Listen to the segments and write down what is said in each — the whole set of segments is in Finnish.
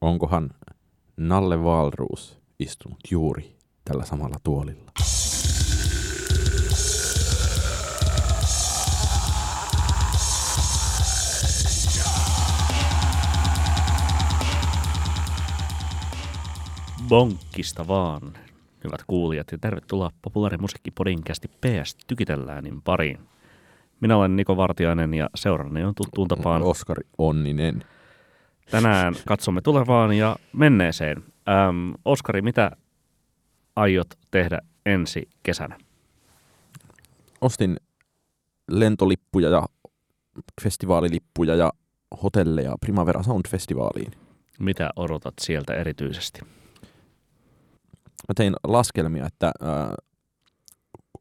onkohan Nalle Walrus istunut juuri tällä samalla tuolilla? Bonkkista vaan, hyvät kuulijat, ja tervetuloa populaarimusiikkipodinkästi PS Tykitellänin pariin. Minä olen Niko Vartiainen ja seurannani on tuttuun tapaan. Oskari Onninen. Tänään katsomme tulevaan ja menneeseen. Ähm, Oskari, mitä aiot tehdä ensi kesänä? Ostin lentolippuja ja festivaalilippuja ja hotelleja Primavera Sound-festivaaliin. Mitä odotat sieltä erityisesti? Mä tein laskelmia, että äh,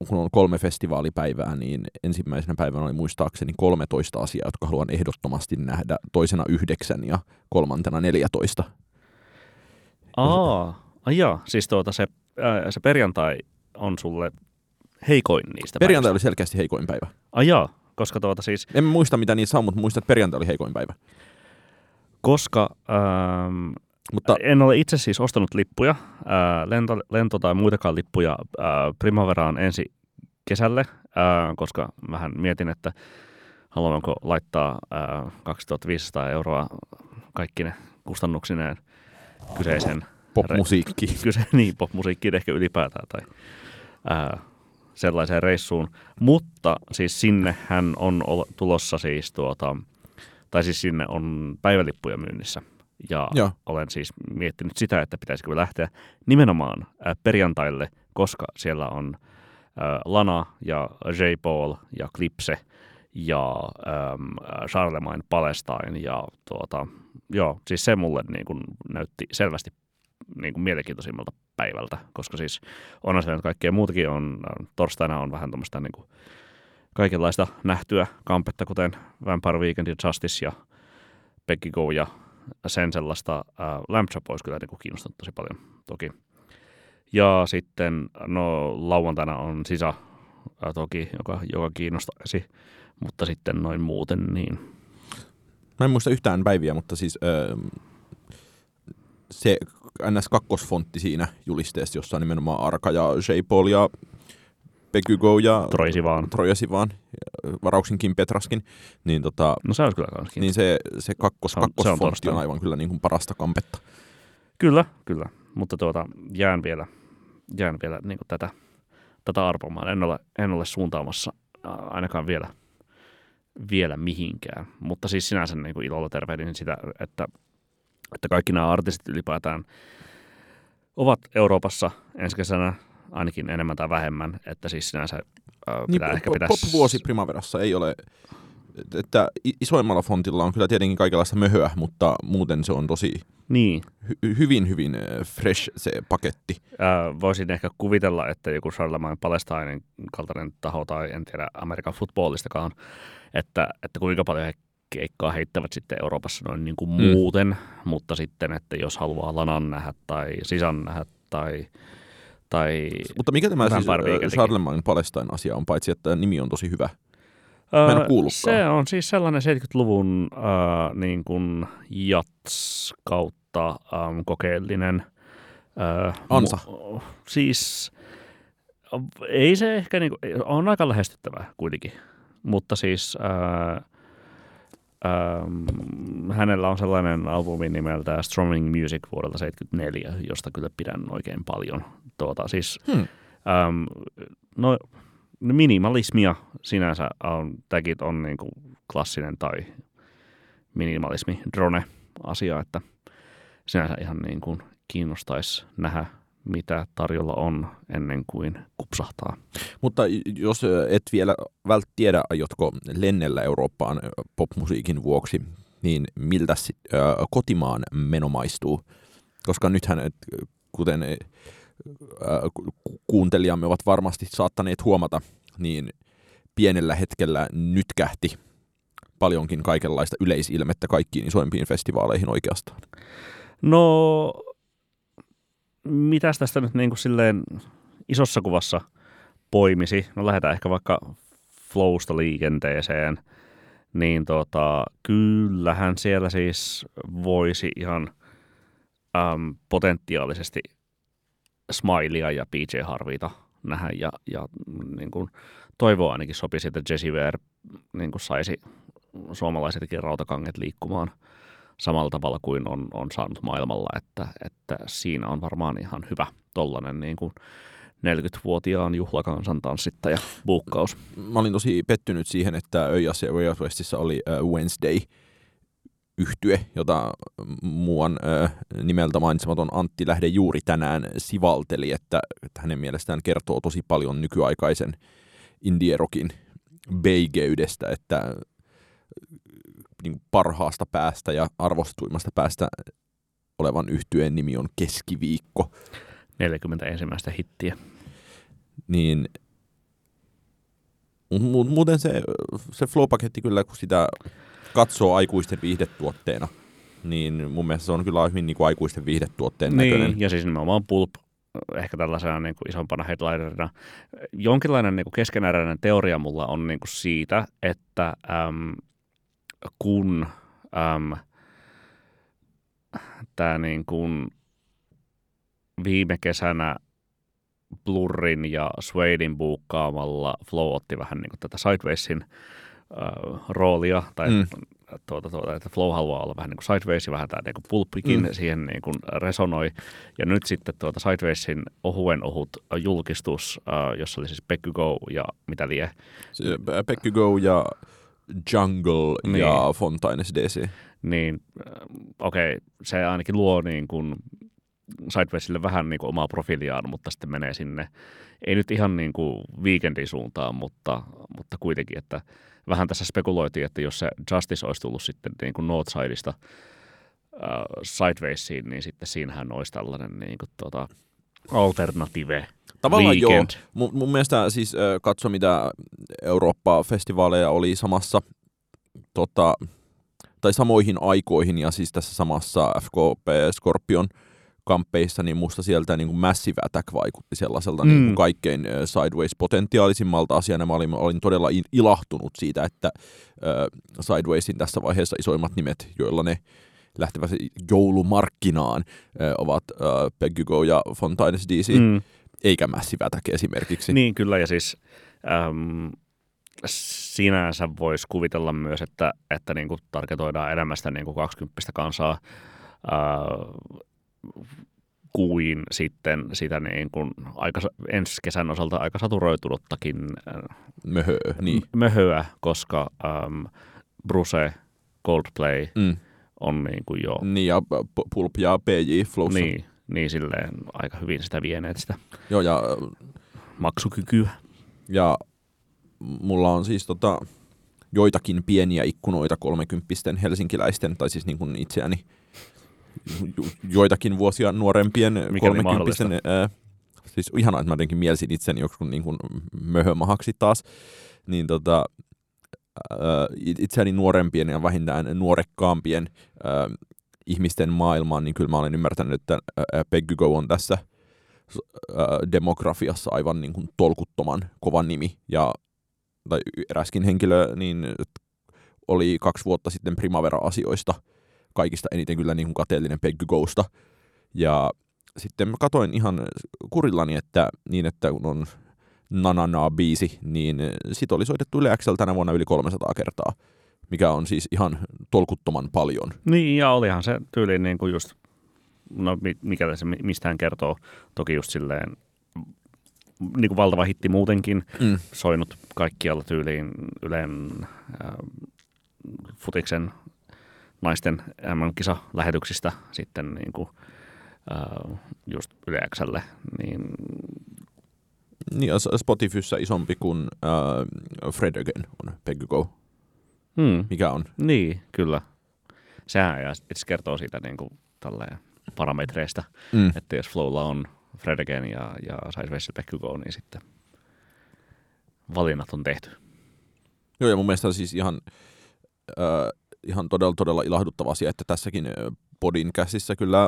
kun on kolme festivaalipäivää, niin ensimmäisenä päivänä oli muistaakseni 13 asiaa, jotka haluan ehdottomasti nähdä, toisena yhdeksän ja kolmantena 14. Aa, ajaa, siis tuota se, ää, se perjantai on sulle heikoin niistä Perjantai oli päivistä. selkeästi heikoin päivä. Ajaa, koska tuota siis, En muista mitä niissä on, mutta muistan, että perjantai oli heikoin päivä. koska ähm, Mutta en ole itse siis ostanut lippuja, ää, lento, lento tai muitakaan lippuja ää, Primaveraan ensi kesälle, ää, koska vähän mietin, että haluanko laittaa ää, 2500 euroa kaikki ne kustannuksineen kyseisen popmusiikki. kyse niin popmusiikkiin ehkä ylipäätään tai ää, sellaiseen reissuun. Mutta siis sinnehän on ol- tulossa siis tuota, tai siis sinne on päivälippuja myynnissä. Ja Joo. olen siis miettinyt sitä, että pitäisikö lähteä nimenomaan ää, perjantaille, koska siellä on ää, Lana ja J. Paul ja Clipse ja äm, Charlemagne Palestine ja tuota, joo, siis se mulle niin kuin näytti selvästi niin kuin mielenkiintoisimmalta päivältä, koska siis onhan siellä nyt kaikkea muutakin on, torstaina on vähän tuommoista niin kuin kaikenlaista nähtyä kampetta, kuten Vampire Weekend ja Justice ja Becky Go ja sen sellaista. Ää, Lamb Chop olisi kyllä niin kuin kiinnostanut tosi paljon toki. Ja sitten no lauantaina on Sisa ää, toki, joka, joka kiinnostaisi, mutta sitten noin muuten niin. Mä en muista yhtään päiviä, mutta siis öö, se NS2-fontti siinä julisteessa, jossa on nimenomaan Arka ja J. Ja Pekygo ja Troisi vaan. Trojasi vaan, varauksinkin Petraskin, niin, tota, No se olisi kyllä kans niin se, se kakkos, Se on- se on on, aivan kyllä niin kuin parasta kampetta. Kyllä, kyllä. Mutta tuota, jään vielä, jään vielä niin kuin tätä, tätä arpomaan. En ole, en ole suuntaamassa ainakaan vielä, vielä mihinkään. Mutta siis sinänsä niin kuin ilolla tervehdin sitä, että, että kaikki nämä artistit ylipäätään ovat Euroopassa ensi kesänä ainakin enemmän tai vähemmän. Että siis sinänsä ää, pitää ehkä pitää... Pop-vuosi Primaverassa ei ole, että isoimmalla fontilla on kyllä tietenkin kaikenlaista möhöä, mutta muuten se on tosi Niin, hy- hyvin, hyvin äh, fresh se paketti. Ää, voisin ehkä kuvitella, että joku Charlemagne Palestinen kaltainen taho tai en tiedä Amerikan footballistakaan, että, että kuinka paljon he keikkaa heittävät sitten Euroopassa noin niin kuin Mm. muuten, mutta sitten, että jos haluaa Lanan nähdä tai Sisan nähdä tai, tai Mutta mikä tämä siis äh. Charlemagne Palestine asia on, paitsi että nimi on tosi hyvä. Mä en. Se on siis sellainen 70-luvun ää, niin kuin jats kautta äm, kokeellinen. Ää, Ansa. Mu- siis ei se ehkä, niin kuin, on aika lähestyttävää kuitenkin, mutta siis ää, äm, hänellä on sellainen albumi nimeltä Strumming Music vuodelta 74, josta kyllä pidän oikein paljon. Tuota, siis Hmm. No, no minimalismia sinänsä on, tämäkin on niin kuin klassinen tai minimalismi drone asia, että sinänsä ihan niin kuin kiinnostaisi nähdä, mitä tarjolla on ennen kuin kupsahtaa. Mutta jos et vielä vält tiedä, aiotko lennellä Eurooppaan popmusiikin vuoksi, niin miltä sit, äh, kotimaan meno maistuu? Koska nythän, et, kuten äh, ku- kuuntelijamme ovat varmasti saattaneet huomata, niin pienellä hetkellä nytkähti paljonkin kaikenlaista yleisilmettä kaikkiin isoimpiin festivaaleihin oikeastaan. No, mitäs tästä nyt niin kuin silleen isossa kuvassa poimisi? No lähdetään ehkä vaikka flowsta liikenteeseen. Niin tota, kyllähän siellä siis voisi ihan äm, potentiaalisesti Smilea ja PJ Harvita nähdä ja, ja niin kuin, toivoa ainakin sopisi, että Jesse Ware niin kuin saisi suomalaisetkin rautakanget liikkumaan samalla tavalla kuin on, on saanut maailmalla, että, että siinä on varmaan ihan hyvä tollainen niin kuin 40-vuotiaan juhlakansan tanssittaja buukkaus. Mä olin tosi pettynyt siihen, että Öijässä ja Way Westissä oli uh, Wednesday yhtye, jota muuan nimeltä mainitsematon Antti Lähde juuri tänään sivalteli, että, että hänen mielestään kertoo tosi paljon nykyaikaisen indie-rockin beigeydestä, että niin parhaasta päästä ja arvostuimmasta päästä olevan yhtyeen nimi on Keskiviikko. 40 ensimmäistä hittiä. Niin muuten se, se flow-paketti kyllä, kun sitä katsoo aikuisten viihdetuotteena, niin mun mielestä se on kyllä hyvin niin kuin aikuisten viihdetuotteen niin, näköinen. ja siis nimenomaan Pulp ehkä tällaisena niin kuin isompana headlinerina. Jonkinlainen niin kuin keskeneräinen teoria mulla on niin kuin siitä, että äm, kun äm, tämä niin kuin viime kesänä Blurrin ja Swadein buukkaamalla Flow otti vähän niin kuin tätä Sidewaysin äh, roolia, tai mm. tuota, tuota, että Flow haluaa olla vähän niin kuin Sideways vähän tämä niin kuin pulppikin mm. siihen niin kuin resonoi. Ja nyt sitten tuota Sidewaysin ohuen ohut julkistus, äh, jossa oli siis Pekky Go ja mitä lie. Pekky Go ja Jungle niin. ja Fontaines DC. Niin, okei, okay, se ainakin luo niin kuin Sidewaysille vähän niin kuin omaa profiiliaan, mutta sitten menee sinne, ei nyt ihan niin kuin weekendin suuntaan, mutta, mutta kuitenkin, että vähän tässä spekuloitiin, että jos se Justice olisi tullut sitten niin kuin Northsideista äh, Sidewaysiin, niin sitten siinähän olisi tällainen niin kuin, tota, alternative Tavallaan weekend. joo. Mun, mun mielestä siis äh, katso, mitä Eurooppa-festivaaleja oli samassa, tota, tai samoihin aikoihin, ja siis tässä samassa FKP Scorpion – kamppeissa, niin musta sieltä niin kuin Massive Attack vaikutti sellaiselta mm. niin kuin kaikkein Sideways-potentiaalisimmalta asiana. Mä olin, olin todella ilahtunut siitä, että äh, Sidewaysin tässä vaiheessa isoimmat nimet, joilla ne lähtevät joulumarkkinaan, äh, ovat äh, Peggy Go ja Fontaines DC, mm. Eikä Attack esimerkiksi. Niin, kyllä, ja siis... Ähm sinänsä voisi kuvitella myös, että, että niin kuin targetoidaan enemmän sitä niin kuin 20 kansaa, kuin sitten sitä niin kuin aika, ensi kesän osalta aika saturoitunuttakin äh, Möhö, niin. möhöä, koska ähm, Bruce, Coldplay mm. on niin kuin jo... Niin, ja Pulp ja PJ Flowssa. Niin, niin silleen aika hyvin sitä vieneet sitä Joo, ja, maksukykyä. Ja mulla on siis tota, joitakin pieniä ikkunoita kolmekymppisten helsinkiläisten, tai siis niin kuin itseäni joitakin vuosia nuorempien kolmekymppisten, siis ihanaa, että mä jotenkin mielsin itseni joksikun niin kuin möhömahaksi taas, niin tota, äh, itseäni nuorempien ja vähintään nuorekkaampien äh, ihmisten maailmaan, niin kyllä mä olen ymmärtänyt, että Peggy Go on tässä demografiassa aivan niin kuin tolkuttoman kova nimi, ja tai eräskin henkilö niin oli kaksi vuotta sitten Primavera-asioista – kaikista eniten kyllä niin kuin kateellinen Peggy Ghosta. Ja sitten mä katoin ihan kurillani, että niin, että kun on Nanana biisi, niin sit oli soitettu Yle tänä vuonna yli 300 kertaa, mikä on siis ihan tolkuttoman paljon. Niin, ja olihan se tyyli niin kuin just, no mikä se mistään kertoo, toki just silleen niin kuin valtava hitti muutenkin, mm. soinut kaikkialla tyyliin Ylen äh, futiksen naisten MM-kisa-lähetyksistä sitten niin kuin, äh, just Yle niin niin, Spotifyssa isompi kuin äh, Fred Again on Peggy Go. Hmm. Mikä on? Niin, kyllä. Sehän ja itse kertoo siitä niin kuin, parametreista, mm. että jos Flowlla on Fred Again ja, ja Peggy Go, niin sitten valinnat on tehty. Joo, ja mun mielestä siis ihan äh, ihan todella, todella ilahduttava asia, että tässäkin podin käsissä kyllä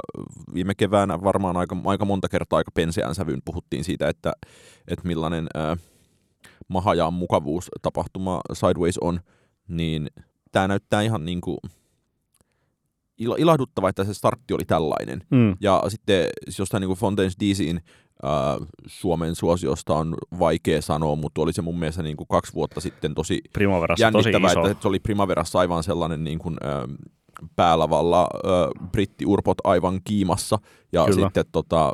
viime keväänä varmaan aika, aika monta kertaa aika penseään sävyyn puhuttiin siitä, että, että millainen ää, maha ja mukavuus tapahtuma Sideways on, niin tämä näyttää ihan niin kuin ila- ilahduttava, että se startti oli tällainen. Mm. Ja sitten jostain niin kuin Fontaines DCin äh, Suomen suosiosta on vaikea sanoa, mutta oli se mun mielestä niin kuin kaksi vuotta sitten tosi Primaverassa tosi jännittävä, iso. että se oli Primaverassa aivan sellainen niin kuin, äh, päälavalla äh, brittiurpot aivan kiimassa. Ja Kyllä. sitten tota,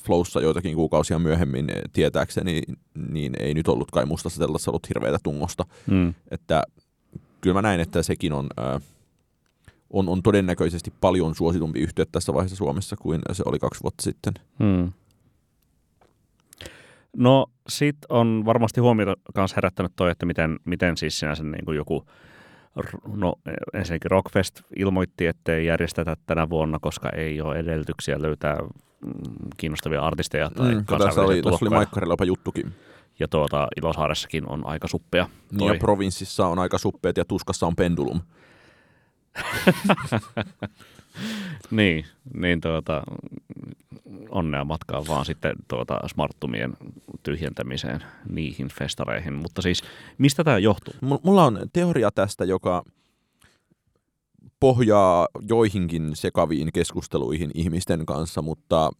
Flowssa joitakin kuukausia myöhemmin eh, tietääkseni, niin ei nyt ollut kai mustassa tellassa ollut hirveätä tungosta. Mm. Että kyllä mä näin, että sekin on, äh, on, on todennäköisesti paljon suositumpi yhtiö tässä vaiheessa Suomessa kuin se oli kaksi vuotta sitten. Hmm. No sit on varmasti huomiota myös herättänyt toi, että miten, miten siis sinänsä niin kuin joku, no ensinnäkin Rockfest ilmoitti, että ei järjestetä tänä vuonna, koska ei ole edellytyksiä löytää mm, kiinnostavia artisteja tai Mm, tässä oli, tässä oli Maikkarilla jopa juttukin. Ja tuota, Ilosaaressakin on aika suppea. Niin ja provinssissa on aika suppeet ja tuskassa on pendulum. Niin, niin tuota, onnea matkaa vaan sitten tuota smarttumien tyhjentämiseen niihin festareihin. Mutta siis, mistä tämä johtuu? M- Mulla on teoria tästä, joka pohjaa joihinkin sekaviin keskusteluihin ihmisten kanssa, mutta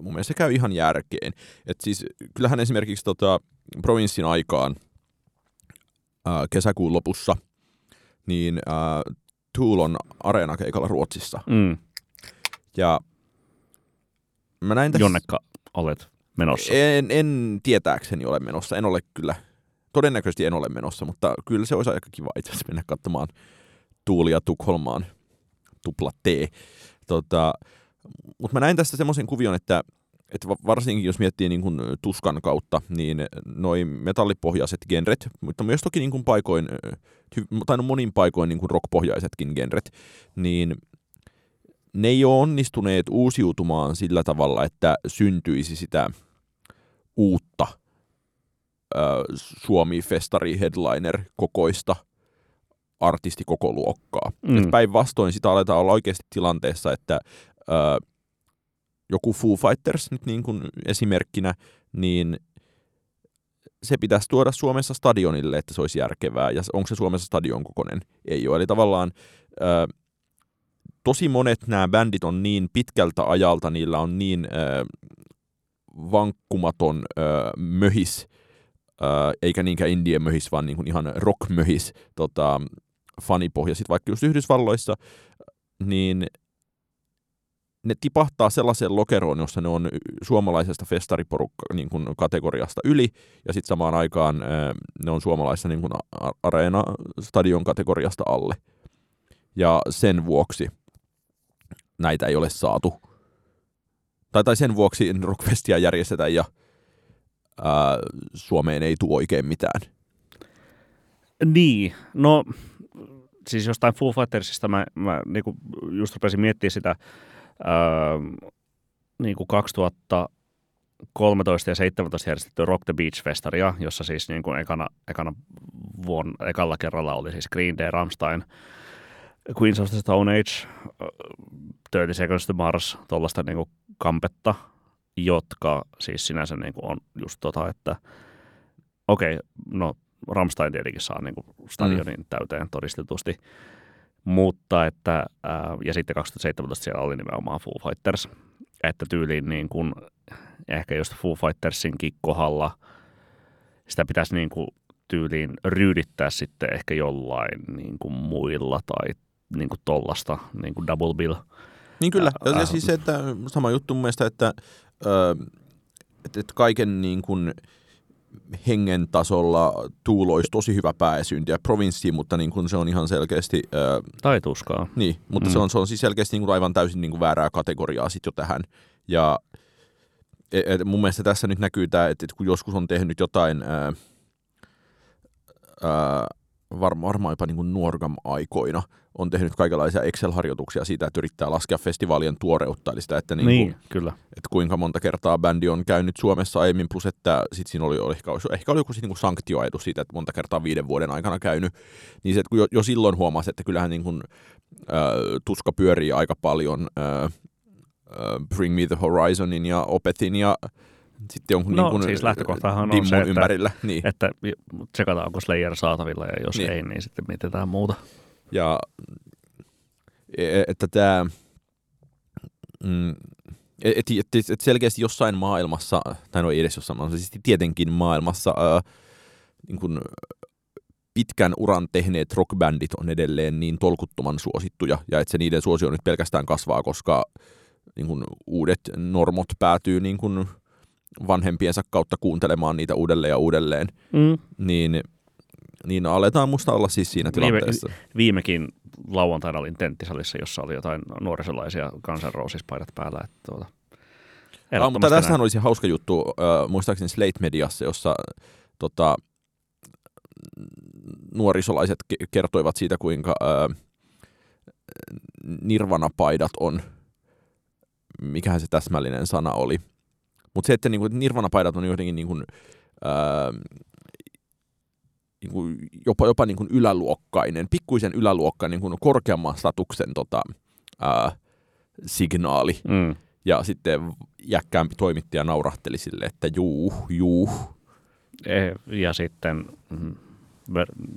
mun mielestä se käy ihan järkeen. Et siis, kyllähän esimerkiksi tota, provinssin aikaan ää, kesäkuun lopussa, niin ää, Tool on areenakeikalla Ruotsissa. Mm. Ja mä näin tässä... Jonnekka olet menossa. En, en tietääkseni ole menossa. En ole kyllä. Todennäköisesti en ole menossa, mutta kyllä se olisi aika kiva itse asiassa mennä katsomaan Tuulia Tukholmaan. Tupla T. Tota, mutta mä näin tästä semmoisen kuvion, että, että va- varsinkin jos miettii niin kuin tuskan kautta, niin noin metallipohjaiset genret, mutta myös toki niin kuin paikoin, tai no monin paikoin niin kuin rockpohjaisetkin genret, niin ne ei ole onnistuneet uusiutumaan sillä tavalla, että syntyisi sitä uutta ö, Suomi-festari headliner kokoista artistikokoluokkaa. Mm. Päinvastoin sitä aletaan olla oikeasti tilanteessa, että ö, joku Foo Fighters nyt niin kuin esimerkkinä, niin se pitäisi tuoda Suomessa stadionille, että se olisi järkevää. Ja onko se Suomessa stadion kokoinen? Ei ole. Eli tavallaan ö, tosi monet nämä bändit on niin pitkältä ajalta, niillä on niin ö, vankkumaton ö, möhis, ö, eikä niinkään indien möhis, vaan niin kuin ihan rock-möhis tota, fanipohja. Sitten vaikka just Yhdysvalloissa, niin ne tipahtaa sellaiseen lokeroon, jossa ne on suomalaisesta festariporukka niin kuin kategoriasta yli, ja sitten samaan aikaan ne on suomalaisessa niin kuin areena-stadion kategoriasta alle. Ja sen vuoksi näitä ei ole saatu. Tai, tai sen vuoksi Rockfestia järjestetään ja ää, Suomeen ei tule oikein mitään. Niin, no siis jostain Foo Fightersista mä, mä niinku just rupesin miettimään sitä öö, niinku 2013 ja 17 järjestettyä Rock the Beach-festaria, jossa siis niinku ekana, ekana vuonna, ekalla kerralla oli siis Green Day, Rammstein, Queens of the Stone Age, ö, 30 Seconds to Mars, tuollaista niinku kampetta, jotka siis sinänsä niinku on just tota, että okei, okay, no Rammstein tietenkin saa niin stadionin mm. täyteen todistetusti, mutta että, ää, ja sitten 2017 siellä oli nimenomaan Foo Fighters, että tyyliin niin kuin, ehkä just Foo Fightersinkin kohdalla sitä pitäisi niin kuin tyyliin ryydittää sitten ehkä jollain niin kuin muilla tai niin kuin tollasta niin kuin double bill. Niin kyllä. Ja, Ja, ja äh, siis se, että sama juttu mun mielestä, että, ö, että, että kaiken niin kuin hengen tasolla Tuulo olisi tosi hyvä pääsynti ja provinssiin, mutta niin kuin se on ihan selkeästi, ö, Tai tuskaa. niin, mutta Mm. se, on, se on siis selkeästi niin kuin aivan täysin niin kuin väärää kategoriaa sit jo tähän. Ja et, et mun mielestä tässä nyt näkyy tämä, että, että kun joskus on tehnyt jotain, ää, ää, varma, varmaan jopa niin kuin Nuorgam-aikoina, on tehnyt kaikenlaisia Excel-harjoituksia siitä, että yrittää laskea festivaalien tuoreutta, eli sitä, että, niin Niin, kuin, kyllä. että kuinka monta kertaa bändi on käynyt Suomessa aiemmin, plus että sit siinä oli, oli ehkä, ehkä oli joku niin sanktioajatus siitä, että monta kertaa viiden vuoden aikana käynyt, niin se, että jo, jo silloin huomasi, että kyllähän niin kuin, äh, tuska pyörii aika paljon äh, äh, Bring Me The Horizonin ja Opethin ja sitten jonkun No, niin kuin, siis lähtökohtahan on se, että- ympärillä. Niin. Että tsekataan, onko Slayer saatavilla ja jos Niin. ei, niin sitten mietitään muuta. Ja e- että tämä, mm, et, et, et selkeästi jossain maailmassa, tai no ei edes jossain maailmassa, siis tietenkin maailmassa ää, niin kun pitkän uran tehneet rockbändit on edelleen niin tolkuttoman suosittuja, ja että se niiden suosio nyt pelkästään kasvaa, koska niin kun uudet normot päätyy niin kun vanhempiensa kautta kuuntelemaan niitä uudelleen ja uudelleen, mm. niin, niin aletaan musta olla siis siinä tilanteessa. Viime, viimekin lauantaina olin tenttisalissa, jossa oli jotain nuorisolaisia kansanroosispaidat päällä. Että tuota, ah, mutta tässähän olisi hauska juttu, äh, muistaakseni Slate-mediassa, jossa tota, nuorisolaiset kertoivat siitä, kuinka äh, nirvanapaidat on, mikähän se täsmällinen sana oli. Mutta se, että niinku, nirvanapaidat on jotenkin niinku, äh, niinku, jopa, jopa niinku yläluokkainen, pikkuisen yläluokkainen, niinku korkeamman statuksen tota, äh, signaali. Mm. Ja sitten jäkkäämpi toimittaja naurahteli sille, että juu, juu. E, ja sitten mm,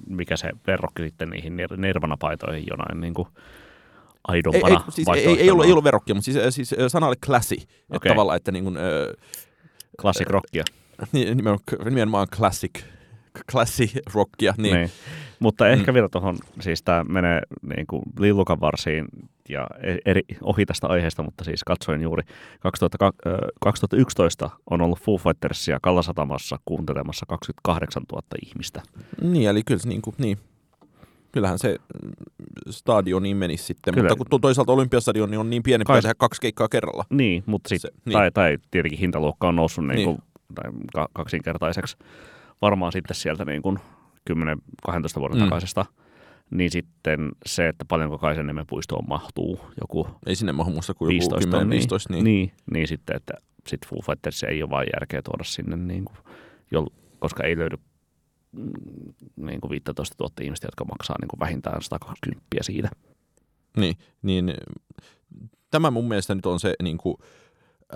mikä se verrokki sitten niihin nirvana-paitoihin jonain niin kuin aidompana ei, ei, siis ei, ei, ollut, ei ollut verrokkia, mutta siis, siis sana oli classy. Okay. Että tavallaan, että niin kuin, äh, Classic rockia. Nimenomaan, nimenomaan classic, classy rockia. Niin. niin. Mutta ehkä mm. vielä tuohon, siis tämä menee niin kuin lillukan varsiin ja e- eri, ohi tästä aiheesta, mutta siis katsoin juuri 2000, 2011 on ollut Foo Fightersia Kallasatamassa kuuntelemassa 28 000 ihmistä. Niin, eli kyllä niin, kuin, niin. Kyllähän se stadioniin menisi sitten, Kyllä. mutta kun toisaalta Olympiastadioni niin on niin pieni, Kai... tehdä kaksi keikkaa kerralla. Niin, mutta sit, se, niin. Tai, tai tietenkin hintaluokka on noussut niin. Niin kuin, tai kaksinkertaiseksi varmaan sitten sieltä niin kuin 10-12 vuoden mm. takaisesta, niin sitten se, että paljonko Kaisaniemen puistoon mahtuu joku Ei sinne mahu muussa kuin 15, joku 10-15. Niin, niin. niin, niin sitten, että sit Foo Fighters ei ole vain järkeä tuoda sinne, niin kuin, jo, koska ei löydy mm, niin kuin 15 000 ihmistä, jotka maksaa niin kuin vähintään 120 siitä. Niin, niin tämä mun mielestä nyt on se, niin kuin,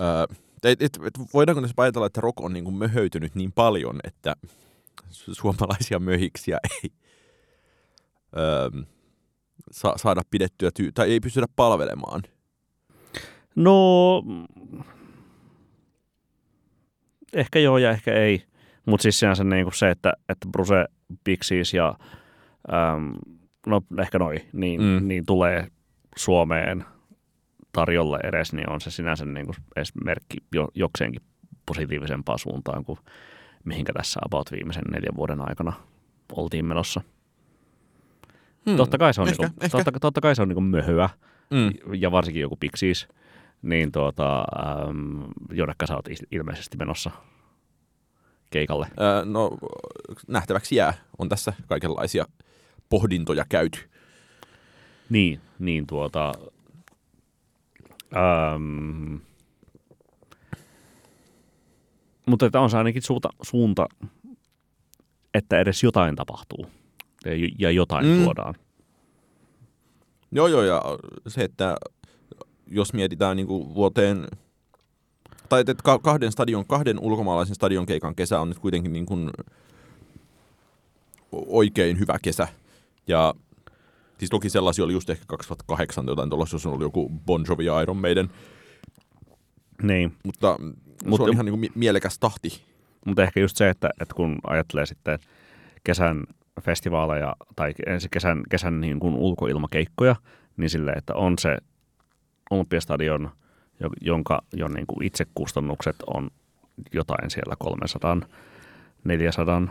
äh, et, et, et, voidaanko nyt ajatella, että rock on niin kuin möhöytynyt niin paljon, että suomalaisia möhiksiä ei öö, sa- saada pidettyä tyy- tai ei pystytä palvelemaan? No, ehkä joo ja ehkä ei. Mutta siis sinänsä niin se, että, että Bruce Pixies ja äm, no ehkä noi, niin, mm. niin tulee Suomeen tarjolle edes, niin on se sinänsä niin kuin edes merkki jo, jokseenkin positiivisempaan suuntaan kuin mihinkä tässä about viimeisen neljän vuoden aikana oltiin menossa. Hmm, totta kai se on, ehkä, niinku, ehkä. Totta, totta kai se on niinku möhöä, mm. ja varsinkin joku Pixies, niin tuota, ähm, jonnekka sä oot ilmeisesti menossa keikalle? Öö, no nähtäväksi jää. On tässä kaikenlaisia pohdintoja käyty. Niin, niin tuota... Ähm, mutta että on se ainakin suunta, suunta, että edes jotain tapahtuu ja, ja jotain mm. tuodaan. Joo, joo, ja se, että jos mietitään niin kuin vuoteen, tai että kahden, stadion, kahden ulkomaalaisen stadion keikan kesä on nyt kuitenkin niin kuin oikein hyvä kesä. Ja siis toki sellaisia oli just ehkä 2008 jotain tuollaisia, jos on ollut joku Bon Jovi ja Iron Maiden. Niin. Mutta Mut, se on ihan niin kuin mielekäs tahti. Mutta ehkä just se, että, että kun ajattelee sitten kesän festivaaleja tai ensi kesän, kesän niin kuin ulkoilmakeikkoja, niin sille, että on se Olympiastadion, jonka jo niin kuin itsekustannukset on jotain siellä 300 400